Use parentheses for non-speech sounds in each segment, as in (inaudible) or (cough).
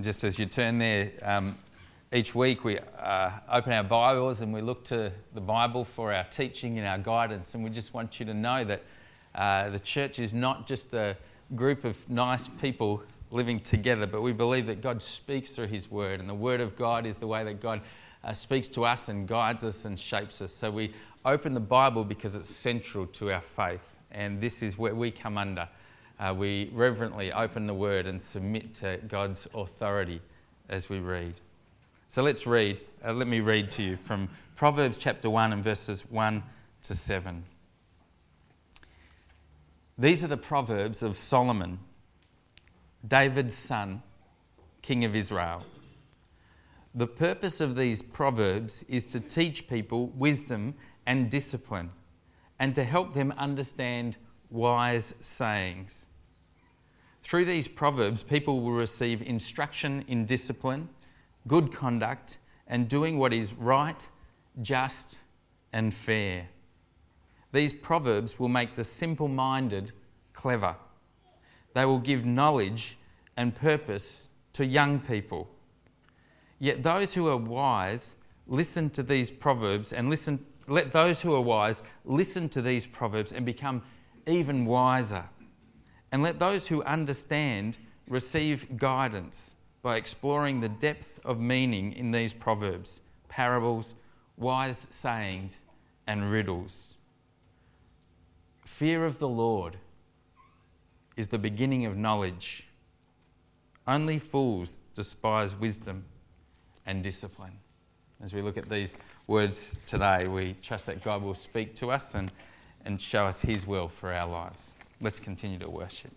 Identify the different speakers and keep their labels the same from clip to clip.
Speaker 1: just as you turn there, um, each week we uh, open our Bibles and we look to the Bible for our teaching and our guidance. And we just want you to know that uh, the church is not just a group of nice people living together, but we believe that God speaks through His Word. And the Word of God is the way that God uh, speaks to us and guides us and shapes us. So we open the Bible because it's central to our faith. And this is where we come under. Uh, we reverently open the Word and submit to God's authority as we read. So let's read. Uh, let me read to you from Proverbs chapter 1 and verses 1 to 7. These are the Proverbs of Solomon, David's son, king of Israel. The purpose of these Proverbs is to teach people wisdom and discipline and to help them understand wise sayings. Through these Proverbs, people will receive instruction in discipline, good conduct, and doing what is right, just, and fair. These Proverbs will make the simple minded clever. They will give knowledge and purpose to young people. Yet those who are wise listen to these proverbs and listen let those who are wise listen to these proverbs and become even wiser. And let those who understand receive guidance by exploring the depth of meaning in these proverbs, parables, wise sayings, and riddles. Fear of the Lord is the beginning of knowledge. Only fools despise wisdom and discipline. As we look at these words today, we trust that God will speak to us and, and show us His will for our lives. Let's continue to worship.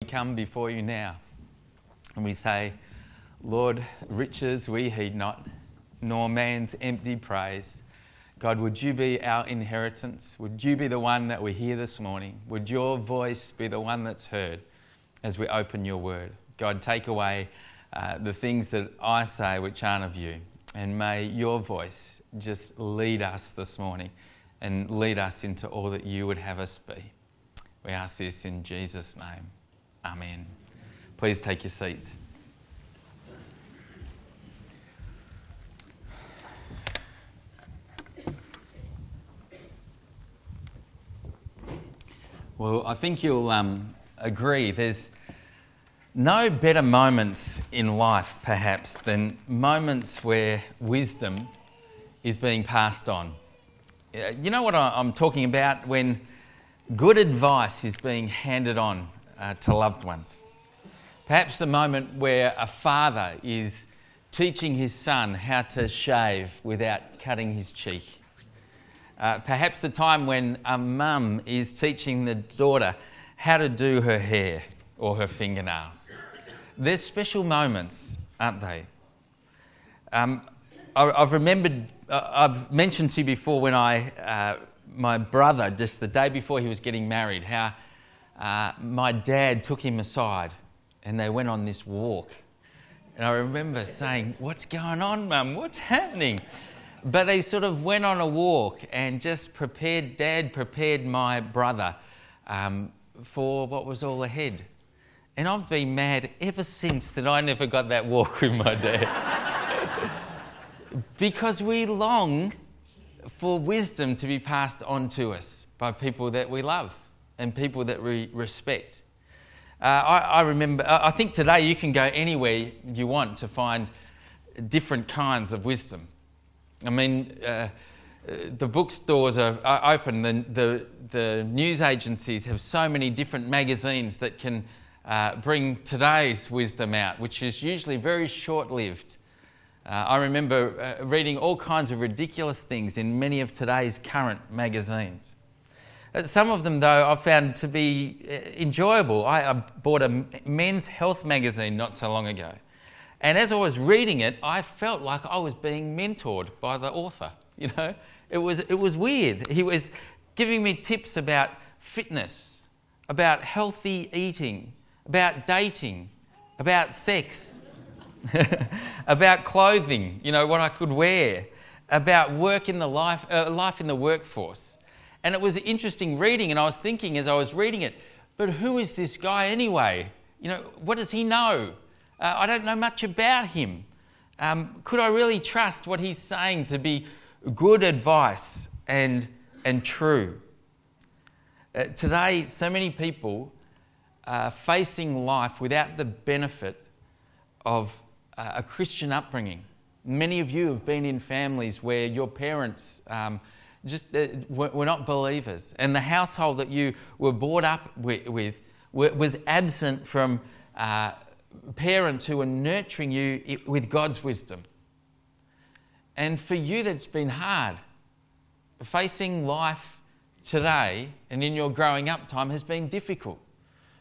Speaker 1: We come before you now and we say, Lord, riches we heed not, nor man's empty praise. God, would you be our inheritance? Would you be the one that we hear this morning? Would your voice be the one that's heard as we open your word? God, take away uh, the things that I say which aren't of you. And may your voice just lead us this morning and lead us into all that you would have us be. We ask this in Jesus' name. Amen. Please take your seats. Well, I think you'll um, agree there's no better moments in life, perhaps, than moments where wisdom is being passed on. Uh, you know what I'm talking about when good advice is being handed on uh, to loved ones. Perhaps the moment where a father is teaching his son how to shave without cutting his cheek uh, perhaps the time when a mum is teaching the daughter how to do her hair or her fingernails. There's special moments, aren't they? Um, I, have remembered, uh, I've mentioned to you before when I, uh, my brother, just the day before he was getting married, how uh, my dad took him aside and they went on this walk. And I remember saying, What's going on, mum? What's happening? But they sort of went on a walk and just prepared, Dad prepared my brother um, for what was all ahead. And I've been mad ever since that I never got that walk (laughs) with my dad. because we long for wisdom to be passed on to us by people that we love and people that we respect. Uh, I, I, remember, I think today you can go anywhere you want to find different kinds of wisdom. I mean, uh, the bookstores are, open, the, the, the, news agencies have so many different magazines that can uh, bring today's wisdom out, which is usually very short lived. Uh, I remember uh, reading all kinds of ridiculous things in many of today's current magazines. Uh, some of them, though, I've found to be uh, enjoyable. I, I bought a men's health magazine not so long ago. And as I was reading it, I felt like I was being mentored by the author. You know, it was, it was weird. He was giving me tips about fitness, about healthy eating, about dating, about sex, (laughs) about clothing, you know, what I could wear. about work in the life, uh, life in the workforce. And it was interesting reading, and I was thinking as I was reading it, but who is this guy anyway? You know, what does he know? Uh, I don't know much about him. Um, could I really trust what he's saying to be good advice and, and true? Uh, today, so many people are facing life without the benefit of uh, a Christian upbringing. Many of you have been in families where your parents um, just uh, were, not believers, and the household that you were brought up with, with was absent from uh, parents who were nurturing you with God's wisdom. And for you, that's been hard. Facing life today and in your growing up time has been difficult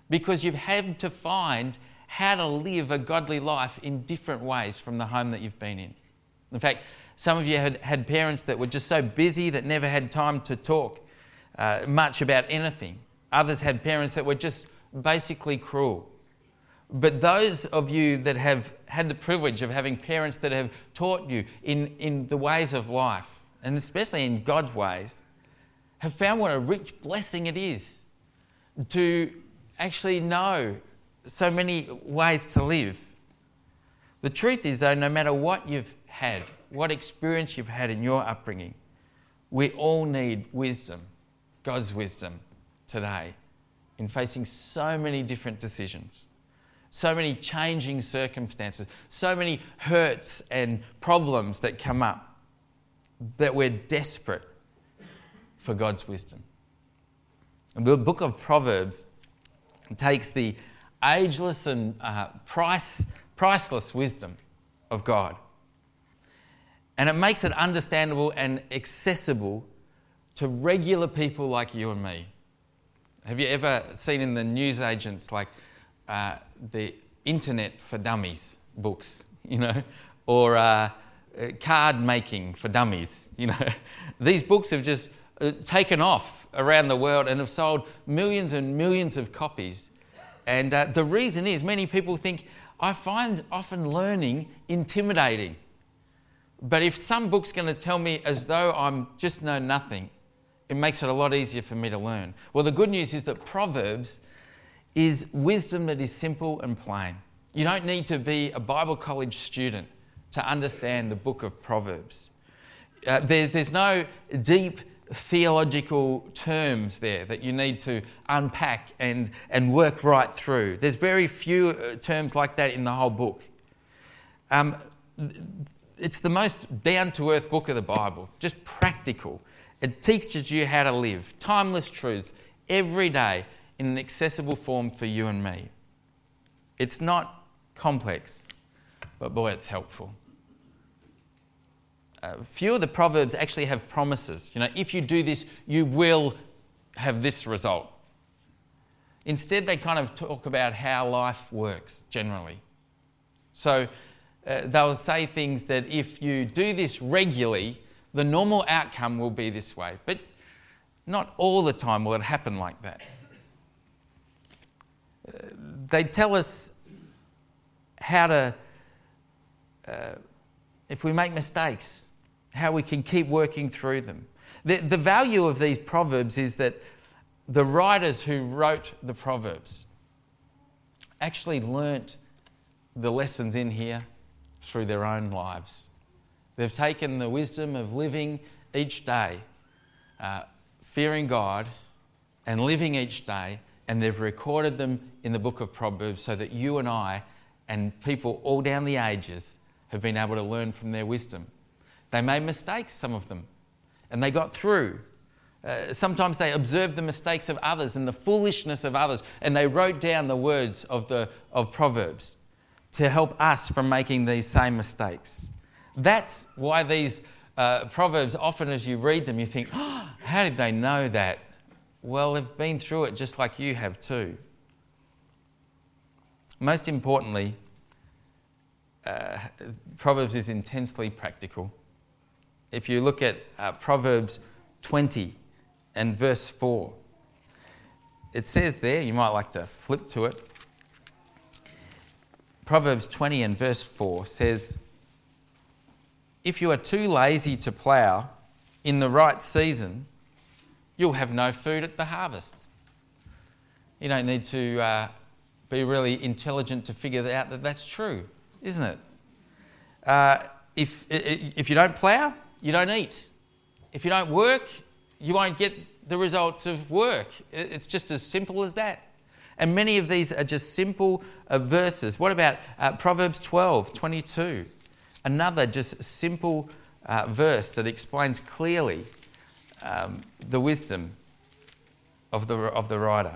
Speaker 1: because you've had to find how to live a godly life in different ways from the home that you've been in. In fact, some of you had, had parents that were just so busy that never had time to talk uh, much about anything. Others had parents that were just basically cruel. But those of you that have had the privilege of having parents that have taught you in, in the ways of life, and especially in God's ways, have found what a rich blessing it is to actually know so many ways to live. The truth is, though, no matter what you've had, what experience you've had in your upbringing, we all need wisdom, God's wisdom, today in facing so many different decisions, so many changing circumstances, so many hurts and problems that come up that we're desperate for God's wisdom. The book of Proverbs takes the ageless and uh, price, priceless wisdom of God and it makes it understandable and accessible to regular people like you and me. Have you ever seen in the newsagents like uh, the Internet for Dummies books, (laughs) you know, or uh, uh card making for dummies, (laughs) you know? These books have just uh, taken off around the world and have sold millions and millions of copies. And uh, the reason is many people think I find often learning intimidating. But if some book's going to tell me as though I'm just know nothing, it makes it a lot easier for me to learn. Well, the good news is that Proverbs is wisdom that is simple and plain. You don't need to be a Bible college student to understand the book of Proverbs. Uh, there, there's no deep theological terms there that you need to unpack and, and work right through. There's very few uh, terms like that in the whole book. Um, it's the most down to earth book of the Bible, just practical. It teaches you how to live, timeless truths, every day in an accessible form for you and me. It's not complex, but boy, it's helpful. A few of the Proverbs actually have promises. You know, if you do this, you will have this result. Instead, they kind of talk about how life works generally. So, uh, they'll say things that if you do this regularly, the normal outcome will be this way. But not all the time will it happen like that. They tell us how to, uh, if we make mistakes, how we can keep working through them. The, the value of these proverbs is that the writers who wrote the proverbs actually learnt the lessons in here through their own lives. They've taken the wisdom of living each day, uh, fearing God, and living each day, and they've recorded them in the book of Proverbs so that you and I and people all down the ages have been able to learn from their wisdom. They made mistakes, some of them, and they got through. Uh, sometimes they observed the mistakes of others and the foolishness of others, and they wrote down the words of, the, of Proverbs to help us from making these same mistakes. That's why these uh, proverbs, often as you read them, you think, oh, (gasps) how did they know that? Well, they've been through it just like you have too. Most importantly, uh, Proverbs is intensely practical. If you look at uh, Proverbs 20 and verse 4, it says there, you might like to flip to it. Proverbs 20 and verse 4 says, if you are too lazy to plough in the right season, you'll have no food at the harvest. You don't need to uh, be really intelligent to figure out that that's true, isn't it? Uh, if, if you don't plough, you don't eat. If you don't work, you won't get the results of work. It's just as simple as that. And many of these are just simple uh, verses. What about uh, Proverbs 12 22? Another just simple uh, verse that explains clearly um, the wisdom of the, of the writer.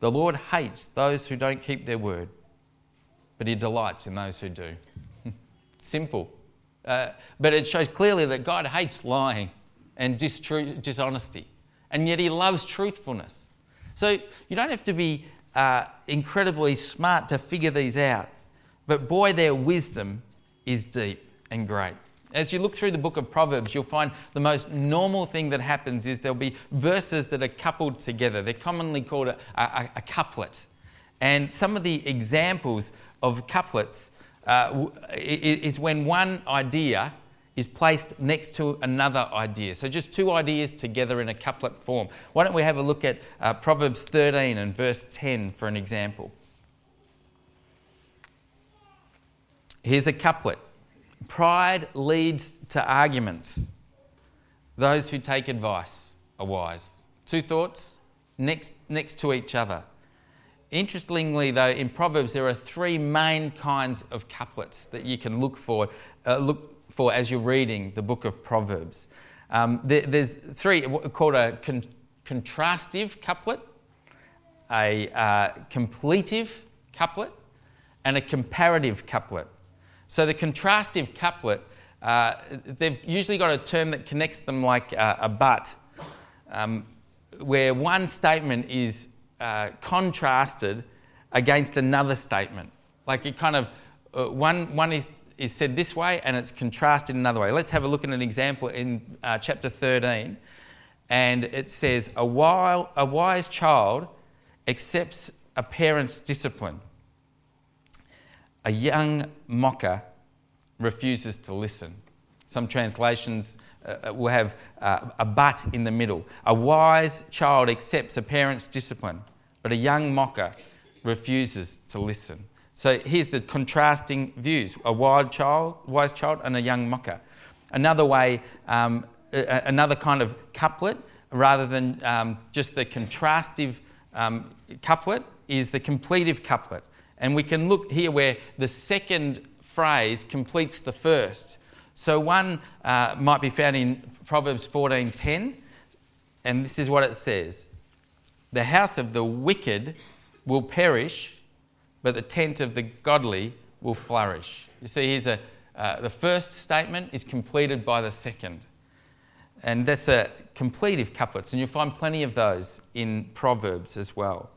Speaker 1: The Lord hates those who don't keep their word, but he delights in those who do. (laughs) Simple. Uh, but it shows clearly that God hates lying and dishonesty, and yet he loves truthfulness. So you don't have to be uh, incredibly smart to figure these out, but boy, their wisdom is deep and great. As you look through the book of Proverbs, you'll find the most normal thing that happens is there'll be verses that are coupled together. They're commonly called a, a, a couplet. And some of the examples of couplets uh, is when one idea is placed next to another idea. So just two ideas together in a couplet form. Why don't we have a look at uh, Proverbs 13 and verse 10 for an example? Here's a couplet. Pride leads to arguments. Those who take advice are wise. Two thoughts next, next to each other. Interestingly, though, in Proverbs there are three main kinds of couplets that you can look for, uh, look for as you're reading the book of Proverbs. Um, there, there's three called a con- contrastive couplet, a uh, completive couplet, and a comparative couplet. So the contrastive couplet, uh, they've usually got a term that connects them like uh, a but, um, where one statement is uh, contrasted against another statement. Like it kind of, uh, one, one is, is said this way and it's contrasted another way. Let's have a look at an example in uh, chapter 13. And it says, a, wild, a wise child accepts a parent's discipline a young mocker refuses to listen. Some translations uh, uh, will have uh, a but in the middle. A wise child accepts a parent's discipline, but a young mocker refuses to listen. So here's the contrasting views a wild child, wise child, and a young mocker. Another way, um, another kind of couplet, rather than um, just the contrastive um, couplet, is the completive couplet. And we can look here where the second phrase completes the first. So one uh, might be found in Proverbs 14:10, and this is what it says: "The house of the wicked will perish, but the tent of the godly will flourish." You see, here's a uh, the first statement is completed by the second, and that's a completive couplets, and you'll find plenty of those in Proverbs as well.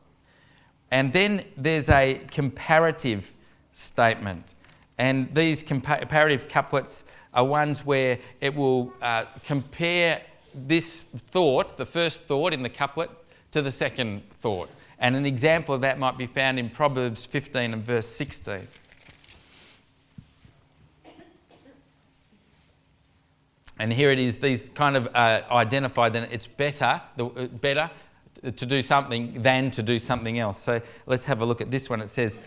Speaker 1: And then there's a comparative statement. And these comparative couplets are ones where it will uh, compare this thought, the first thought in the couplet, to the second thought. And an example of that might be found in Proverbs 15 and verse 16. And here it is, these kind of uh, identify that it's better, the, uh, better to do something than to do something else. So let's have a look at this one. It says,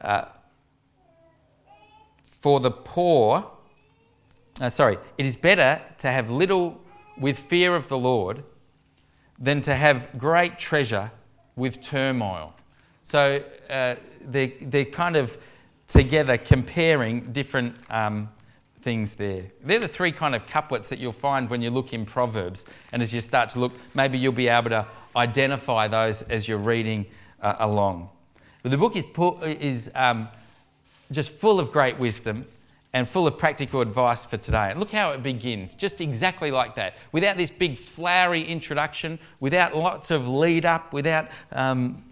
Speaker 1: uh, For the poor, uh, sorry, it is better to have little with fear of the Lord than to have great treasure with turmoil. So uh, they're, they're kind of together comparing different um, things there. They're the three kind of couplets that you'll find when you look in Proverbs. And as you start to look, maybe you'll be able to identify those as you're reading uh, along. But the book is, is um, just full of great wisdom and full of practical advice for today. And look how it begins, just exactly like that. Without this big flowery introduction, without lots of lead up, without, um,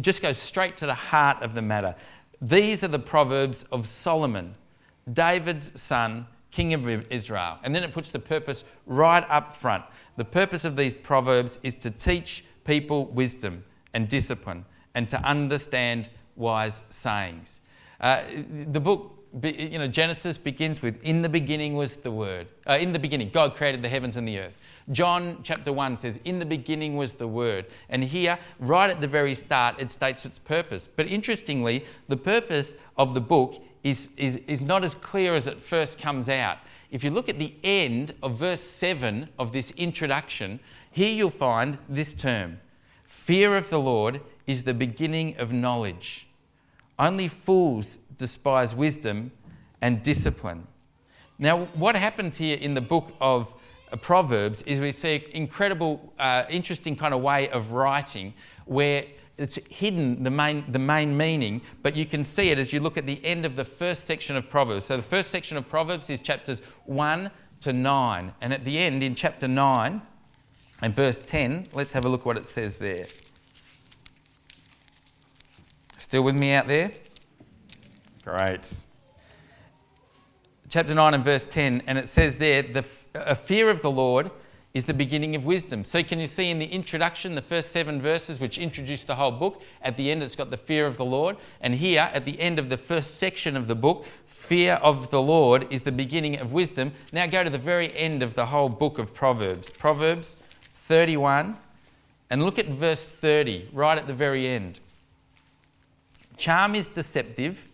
Speaker 1: just goes straight to the heart of the matter. These are the Proverbs of Solomon, David's son, king of Israel. And then it puts the purpose right up front. The purpose of these proverbs is to teach people wisdom and discipline and to understand wise sayings. Uh, the book you know, Genesis begins with, in the beginning was the Word. Uh, in the beginning, God created the heavens and the earth. John chapter 1 says, in the beginning was the Word. And here, right at the very start, it states its purpose. But interestingly, the purpose of the book is, is, is not as clear as it first comes out. If you look at the end of verse 7 of this introduction, here you'll find this term Fear of the Lord is the beginning of knowledge. Only fools despise wisdom and discipline. Now, what happens here in the book of Proverbs is we see an incredible, uh, interesting kind of way of writing where it's hidden the main, the main meaning, but you can see it as you look at the end of the first section of Proverbs. So the first section of Proverbs is chapters 1 to 9. And at the end, in chapter 9 and verse 10, let's have a look what it says there. Still with me out there? Great. Chapter 9 and verse 10, and it says there, the, a fear of the Lord is the beginning of wisdom. So, can you see in the introduction, the first seven verses, which introduce the whole book, at the end it's got the fear of the Lord. And here, at the end of the first section of the book, fear of the Lord is the beginning of wisdom. Now, go to the very end of the whole book of Proverbs. Proverbs 31, and look at verse 30, right at the very end. Charm is deceptive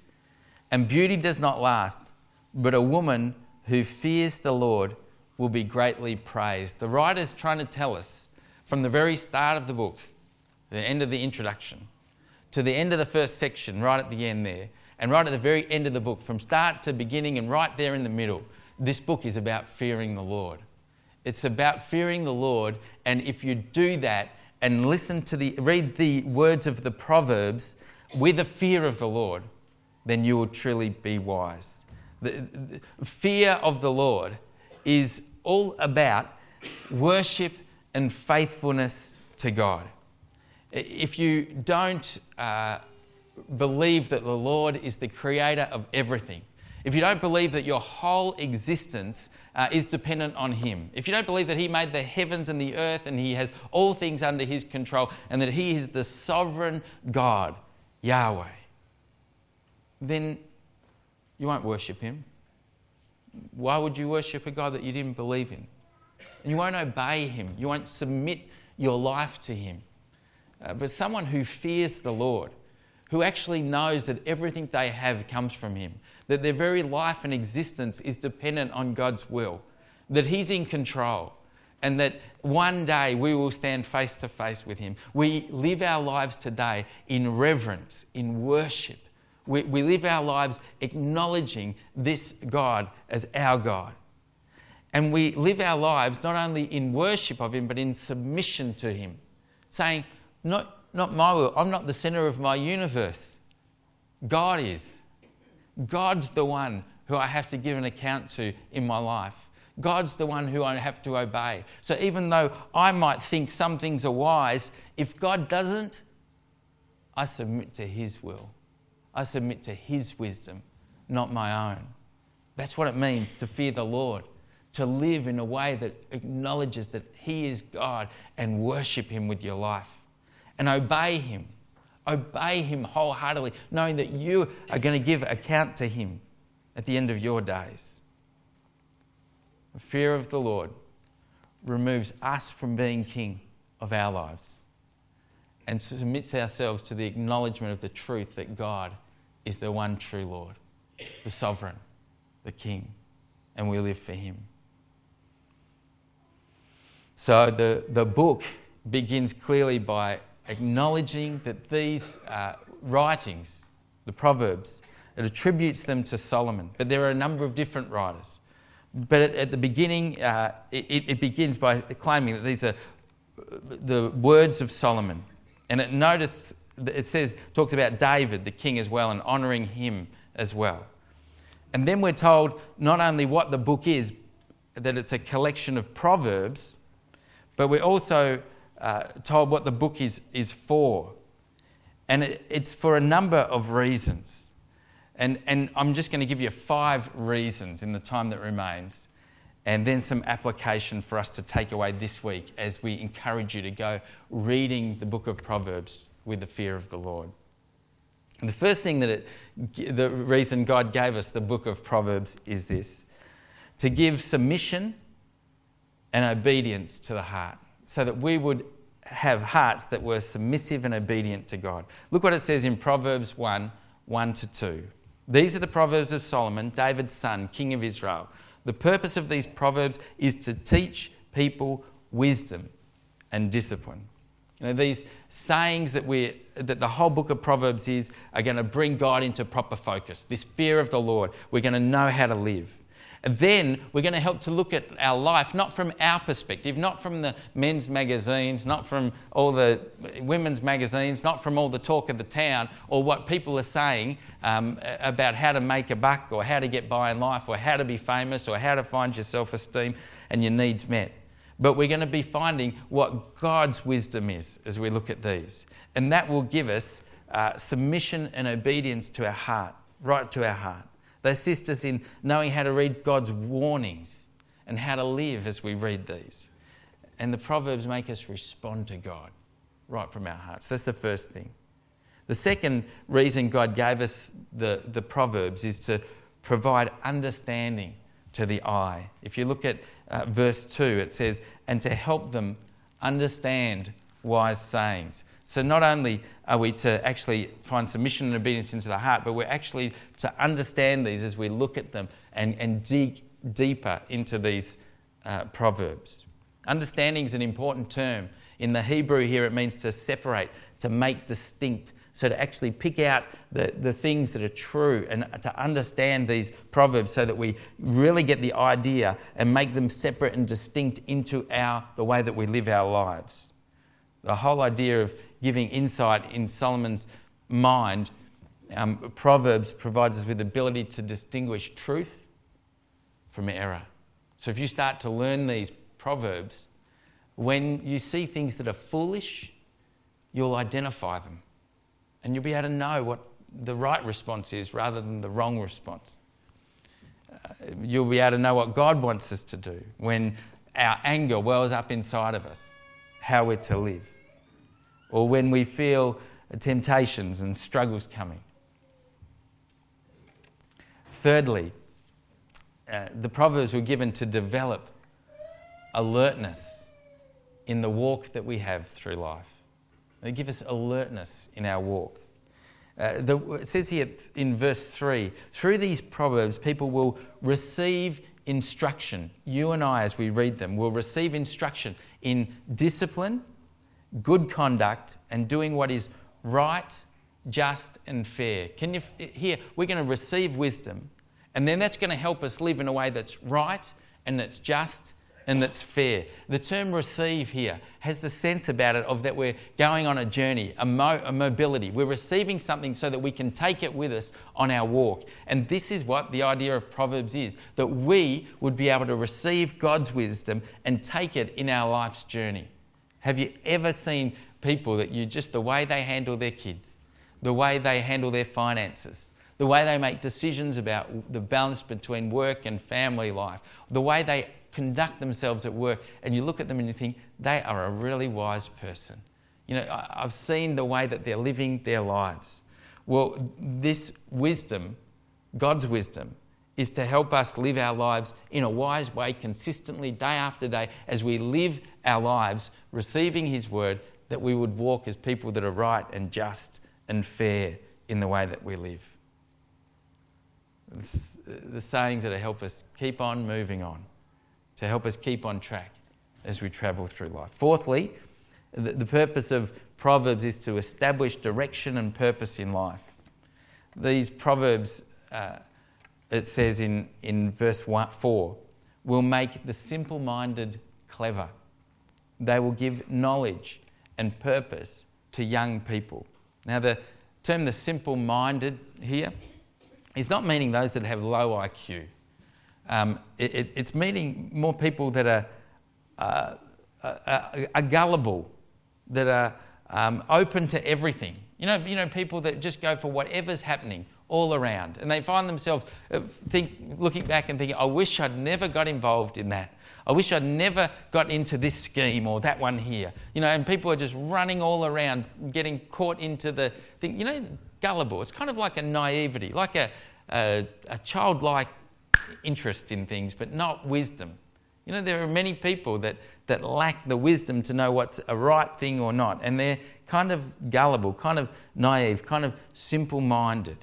Speaker 1: and beauty does not last, but a woman who fears the Lord will be greatly praised. The writer's trying to tell us from the very start of the book, the end of the introduction, to the end of the first section, right at the end there, and right at the very end of the book, from start to beginning and right there in the middle, this book is about fearing the Lord. It's about fearing the Lord, and if you do that and listen to the read the words of the Proverbs with a fear of the Lord, then you will truly be wise. The, the fear of the Lord is all about worship and faithfulness to God. If you don't uh, believe that the Lord is the creator of everything, if you don't believe that your whole existence uh, is dependent on Him, if you don't believe that He made the heavens and the earth and He has all things under His control and that He is the sovereign God, Yahweh, then you won't worship him. Why would you worship a God that you didn't believe in? And you won't obey him. You won't submit your life to him. Uh, but someone who fears the Lord, who actually knows that everything they have comes from him, that their very life and existence is dependent on God's will, that he's in control, and that one day we will stand face to face with him. We live our lives today in reverence, in worship, we, we live our lives acknowledging this God as our God. And we live our lives not only in worship of Him, but in submission to Him, saying, Not, not my will, I'm not the center of my universe. God is. God's the one who I have to give an account to in my life. God's the one who I have to obey. So even though I might think some things are wise, if God doesn't, I submit to His will. I submit to His wisdom, not my own. That's what it means to fear the Lord, to live in a way that acknowledges that He is God and worship Him with your life and obey Him. Obey Him wholeheartedly, knowing that you are going to give account to Him at the end of your days. The fear of the Lord removes us from being king of our lives and submits ourselves to the acknowledgement of the truth that God is the one true Lord, the sovereign, the King, and we live for Him. So the, the book begins clearly by acknowledging that these uh, writings, the Proverbs, it attributes them to Solomon, but there are a number of different writers. But at, at the beginning, uh, it, it begins by claiming that these are the words of Solomon. And it notice it says, talks about David, the king, as well, and honouring him as well. And then we're told not only what the book is, that it's a collection of proverbs, but we're also uh, told what the book is, is for. And it, it's for a number of reasons. And, and I'm just going to give you five reasons in the time that remains, and then some application for us to take away this week as we encourage you to go reading the book of Proverbs with the fear of the Lord. The first thing that it, the reason God gave us the book of Proverbs is this to give submission and obedience to the heart so that we would have hearts that were submissive and obedient to God. Look what it says in Proverbs 1 1 to 2. These are the Proverbs of Solomon, David's son, king of Israel. The purpose of these Proverbs is to teach people wisdom and discipline. You know, these sayings that, we that the whole book of Proverbs is are going to bring God into proper focus. This fear of the Lord. We're going to know how to live. Then we're going to help to look at our life not from our perspective, not from the men's magazines, not from all the women's magazines, not from all the talk of the town or what people are saying um, about how to make a buck or how to get by in life or how to be famous or how to find your self esteem and your needs met. But we're going to be finding what God's wisdom is as we look at these. And that will give us uh, submission and obedience to our heart, right to our heart. They assist us in knowing how to read God's warnings and how to live as we read these. And the Proverbs make us respond to God right from our hearts. That's the first thing. The second reason God gave us the, the Proverbs is to provide understanding to the eye. If you look at uh, verse 2, it says, and to help them understand wise sayings. So not only are we to actually find submission and obedience into the heart, but we're actually to understand these as we look at them and, and dig deeper into these uh, proverbs. Understanding is an important term. In the Hebrew here, it means to separate, to make distinct. So to actually pick out the, the things that are true and to understand these proverbs so that we really get the idea and make them separate and distinct into our, the way that we live our lives. The whole idea of giving insight in Solomon's mind, um, Proverbs provides us with the ability to distinguish truth from error. So if you start to learn these Proverbs, when you see things that are foolish, you'll identify them. And you'll be able to know what the right response is rather than the wrong response. Uh, you'll be able to know what God wants us to do when our anger wells up inside of us, how we're to live or when we feel temptations and struggles coming. Thirdly, uh, the Proverbs were given to develop alertness in the walk that we have through life. They give us alertness in our walk. Uh, the, it says here in verse 3 through these Proverbs, people will receive instruction. You and I, as we read them, will receive instruction in discipline good conduct, and doing what is right, just, and fair. Can you hear? We're going to receive wisdom, and then that's going to help us live in a way that's right and that's just and that's fair. The term receive here has the sense about it of that we're going on a journey, a, mo- a, mobility. We're receiving something so that we can take it with us on our walk. And this is what the idea of Proverbs is that we would be able to receive God's wisdom and take it in our life's journey. Have you ever seen people that you just, the way they handle their kids, the way they handle their finances, the way they make decisions about the balance between work and family life, the way they conduct themselves at work, and you look at them and you think, they are a really wise person. You know, I've seen the way that they're living their lives. Well, this wisdom, God's wisdom, is to help us live our lives in a wise way consistently, day after day, as we live our lives receiving His word, that we would walk as people that are right and just and fair in the way that we live. It's the sayings that help us keep on moving on, to help us keep on track as we travel through life. Fourthly, the purpose of Proverbs is to establish direction and purpose in life. These Proverbs. Uh, it says in, in verse one, 4 will make the simple minded clever. They will give knowledge and purpose to young people. Now, the term the simple minded here is not meaning those that have low IQ. Um, it, it, it's meaning more people that are, uh, are, are gullible, that are um, open to everything. You know, you know, people that just go for whatever's happening all around. And they find themselves uh, think, looking back and thinking, I wish I'd never got involved in that. I wish I'd never got into this scheme or that one here. You know, and people are just running all around, getting caught into the thing. You know, gullible. It's kind of like a naivety, like a, a, a childlike interest in things, but not wisdom. You know, there are many people that, that lack the wisdom to know what's a right thing or not, and they're kind of gullible, kind of naive, kind of simple minded.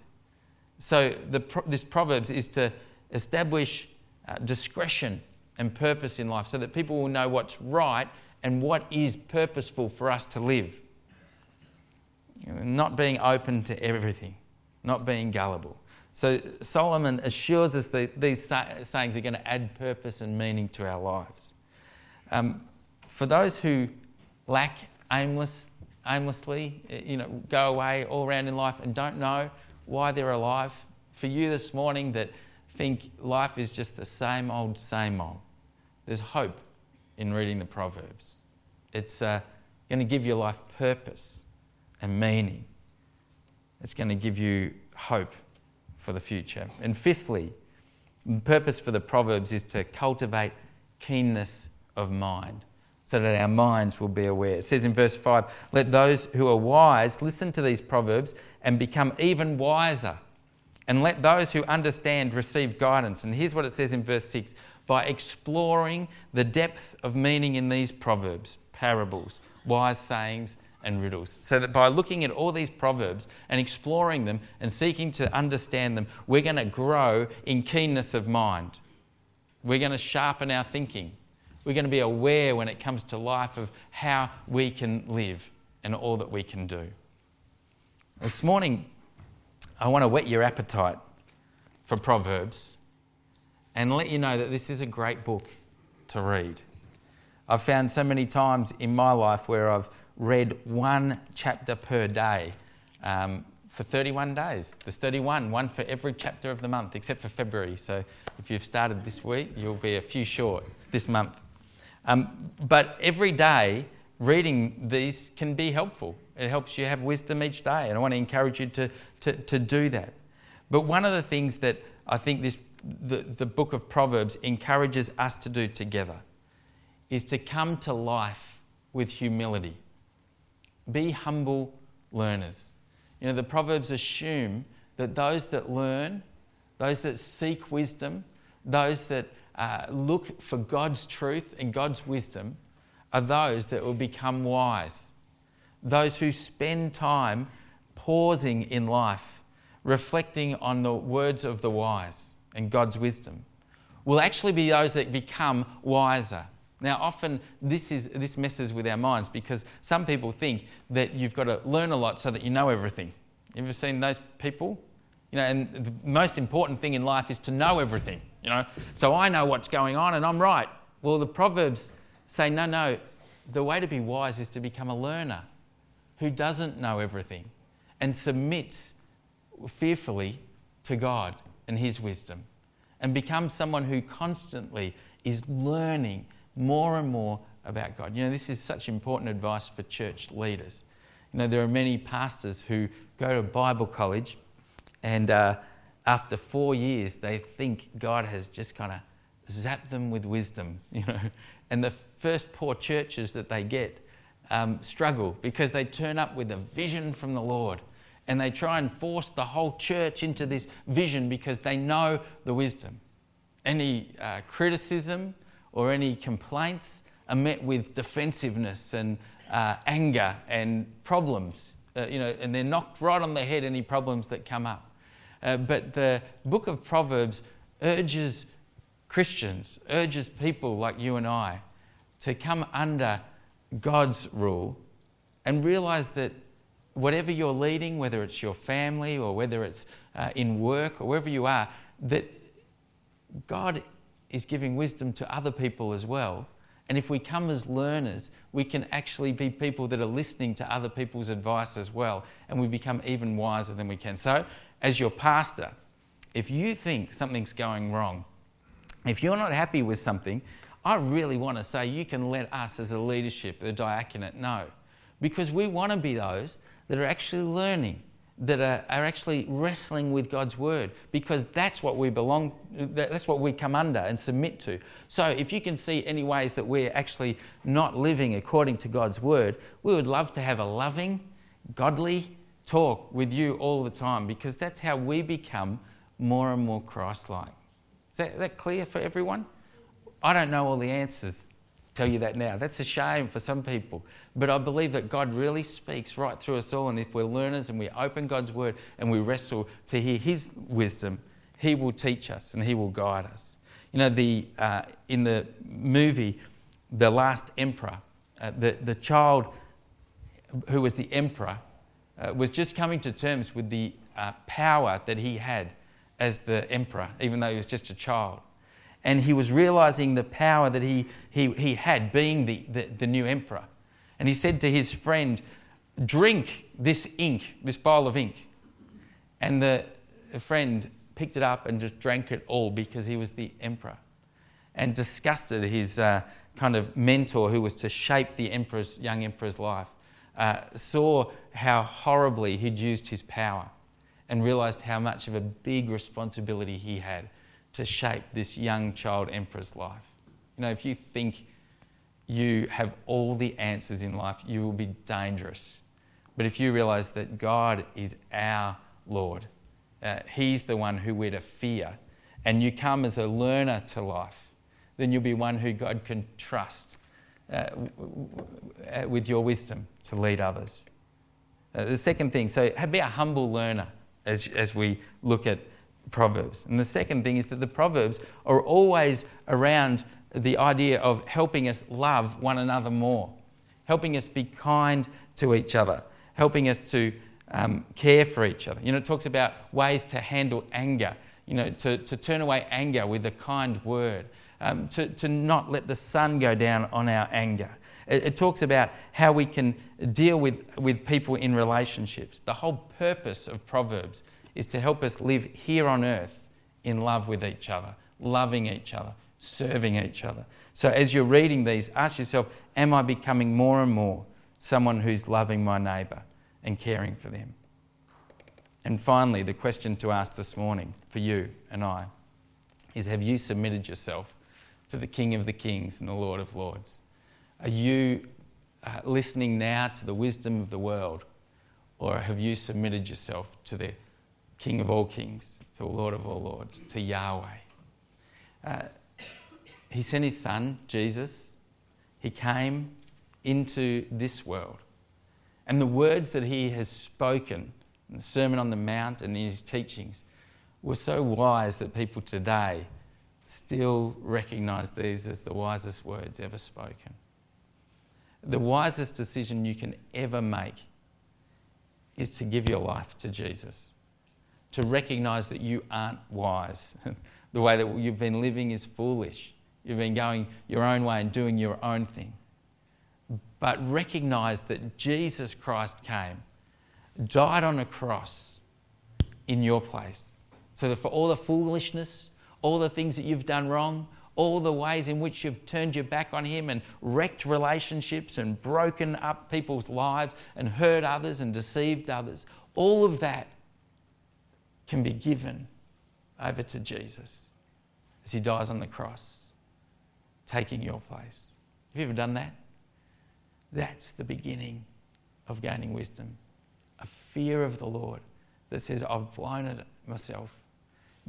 Speaker 1: So, the, this Proverbs is to establish uh, discretion and purpose in life so that people will know what's right and what is purposeful for us to live. Not being open to everything, not being gullible. So Solomon assures us that these sayings are going to add purpose and meaning to our lives. Um, for those who lack aimless, aimlessly, you know, go away all around in life and don't know why they're alive, for you this morning that think life is just the same old, same old, there's hope in reading the Proverbs. It's uh, going to give your life purpose and meaning. It's going to give you hope for the future. And fifthly, the purpose for the Proverbs is to cultivate keenness of mind so that our minds will be aware. It says in verse 5 Let those who are wise listen to these Proverbs and become even wiser. And let those who understand receive guidance. And here's what it says in verse 6 By exploring the depth of meaning in these Proverbs, parables, wise sayings, and riddles. So that by looking at all these proverbs and exploring them and seeking to understand them, we're going to grow in keenness of mind. We're going to sharpen our thinking. We're going to be aware when it comes to life of how we can live and all that we can do. This morning, I want to whet your appetite for Proverbs and let you know that this is a great book to read. I've found so many times in my life where I've read one chapter per day um, for 31 days. There's 31, one for every chapter of the month, except for February. So if you've started this week, you'll be a few short this month. Um, but every day, reading these can be helpful. It helps you have wisdom each day, and I want to encourage you to, to, to do that. But one of the things that I think this, the, the book of Proverbs encourages us to do together is to come to life with humility. Be humble learners. You know, the Proverbs assume that those that learn, those that seek wisdom, those that uh, look for God's truth and God's wisdom are those that will become wise. Those who spend time pausing in life, reflecting on the words of the wise and God's wisdom, will actually be those that become wiser. Now, often this, is, this messes with our minds because some people think that you've got to learn a lot so that you know everything. You ever seen those people? You know, and the most important thing in life is to know everything, you know. So I know what's going on and I'm right. Well, the Proverbs say, no, no, the way to be wise is to become a learner who doesn't know everything and submits fearfully to God and His wisdom and becomes someone who constantly is learning more and more about God. You know, this is such important advice for church leaders. You know, there are many pastors who go to Bible college and uh, after four years they think God has just kind of zapped them with wisdom, (laughs) you know. And the first poor churches that they get um, struggle because they turn up with a vision from the Lord and they try and force the whole church into this vision because they know the wisdom. Any uh, criticism, or any complaints are met with defensiveness and uh, anger and problems. Uh, you know, and they're knocked right on the head any problems that come up. Uh, but the book of Proverbs urges Christians, urges people like you and I to come under God's rule and realize that whatever you're leading, whether it's your family or whether it's uh, in work or wherever you are, that God is giving wisdom to other people as well. And if we come as learners, we can actually be people that are listening to other people's advice as well, and we become even wiser than we can. So, as your pastor, if you think something's going wrong, if you're not happy with something, I really want to say you can let us as a leadership, the diaconate, know. Because we want to be those that are actually learning that are, are, actually wrestling with God's word because that's what we belong that's what we come under and submit to. So if you can see any ways that we're actually not living according to God's word, we would love to have a loving, godly talk with you all the time because that's how we become more and more Christ like. Is that, that clear for everyone? I don't know all the answers. Tell you that now. That's a shame for some people. But I believe that God really speaks right through us all. And if we're learners and we open God's word and we wrestle to hear His wisdom, He will teach us and He will guide us. You know, the, uh, in the movie, The Last Emperor, uh, the, the child who was the emperor uh, was just coming to terms with the uh, power that he had as the emperor, even though he was just a child. And he was realizing the power that he, he, he had being the, the, the new emperor. And he said to his friend, Drink this ink, this bowl of ink. And the friend picked it up and just drank it all because he was the emperor and disgusted his uh, kind of mentor who was to shape the emperor's, young emperor's life. Uh, saw how horribly he'd used his power and realized how much of a big responsibility he had to shape this young child emperor's life. You know, if you think you have all the answers in life, you will be dangerous. But if you realize that God is our Lord, uh, He's the one who we're to fear, and you come as a learner to life, then you'll be one who God can trust uh, with your wisdom to lead others. Uh, the second thing, so be a humble learner as, as we look at Proverbs. And the second thing is that the Proverbs are always around the idea of helping us love one another more, helping us be kind to each other, helping us to um, care for each other. You know, it talks about ways to handle anger, you know, to, to turn away anger with a kind word, um, to, to not let the sun go down on our anger. It, it talks about how we can deal with, with people in relationships. The whole purpose of Proverbs is to help us live here on earth in love with each other, loving each other, serving each other. So as you're reading these, ask yourself Am I becoming more and more someone who's loving my neighbour and caring for them? And finally, the question to ask this morning for you and I is Have you submitted yourself to the King of the Kings and the Lord of Lords? Are you uh, listening now to the wisdom of the world, or have you submitted yourself to the King of all kings, to Lord of all lords, to Yahweh. Uh, he sent his son, Jesus. He came into this world. And the words that he has spoken in the Sermon on the Mount and in his teachings were so wise that people today still recognize these as the wisest words ever spoken. The wisest decision you can ever make is to give your life to Jesus to recognize that you aren't wise. (laughs) the way that you've been living is foolish. You've been going your own way and doing your own thing. But recognize that Jesus Christ came, died on a cross in your place. So that for all the foolishness, all the things that you've done wrong, all the ways in which you've turned your back on Him and wrecked relationships and broken up people's lives and hurt others and deceived others, all of that can be given over to Jesus as he dies on the cross, taking your place. Have you ever done that? That's the beginning of gaining wisdom. A fear of the Lord that says, I've blown it myself.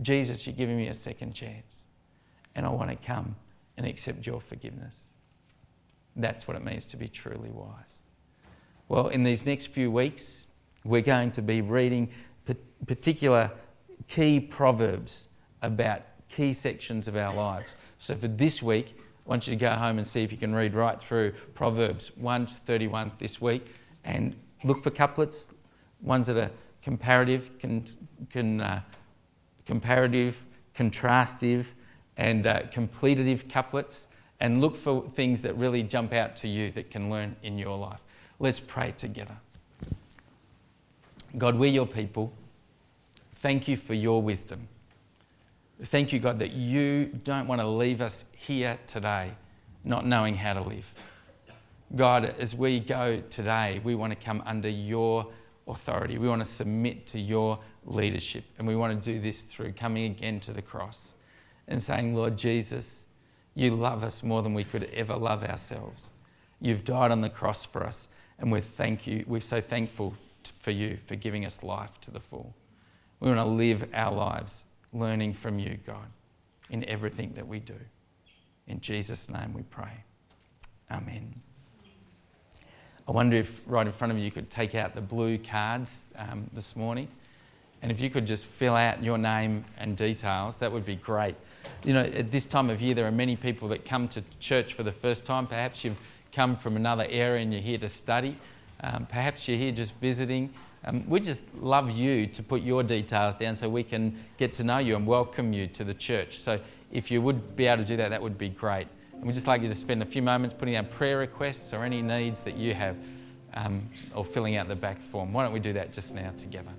Speaker 1: Jesus, you're giving me a second chance. And I want to come and accept your forgiveness. That's what it means to be truly wise. Well, in these next few weeks, we're going to be reading particular key proverbs about key sections of our lives. So for this week, I want you to go home and see if you can read right through Proverbs 1 to 31 this week and look for couplets, ones that are comparative, can, can, uh, comparative, contrastive, and uh, completive couplets, and look for things that really jump out to you that can learn in your life. Let's pray together. God, we're your people. Thank you for your wisdom. Thank you, God, that you don't want to leave us here today not knowing how to live. God, as we go today, we want to come under your authority. We want to submit to your leadership. And we want to do this through coming again to the cross and saying, Lord Jesus, you love us more than we could ever love ourselves. You've died on the cross for us, and we thank you. We're so thankful for you, for giving us life to the full. We want to live our lives learning from you, God, in everything that we do. In Jesus' name we pray. Amen. I wonder if right in front of you could take out the blue cards um, this morning. And if you could just fill out your name and details, that would be great. You know, at this time of year, there are many people that come to church for the first time. Perhaps you've come from another area and you're here to study. Um, perhaps you're here just visiting. Um, we just love you to put your details down so we can get to know you and welcome you to the church. So if you would be able to do that, that would be great. And we'd just like you to spend a few moments putting down prayer requests or any needs that you have um, or filling out the back form. Why don't we do that just now together?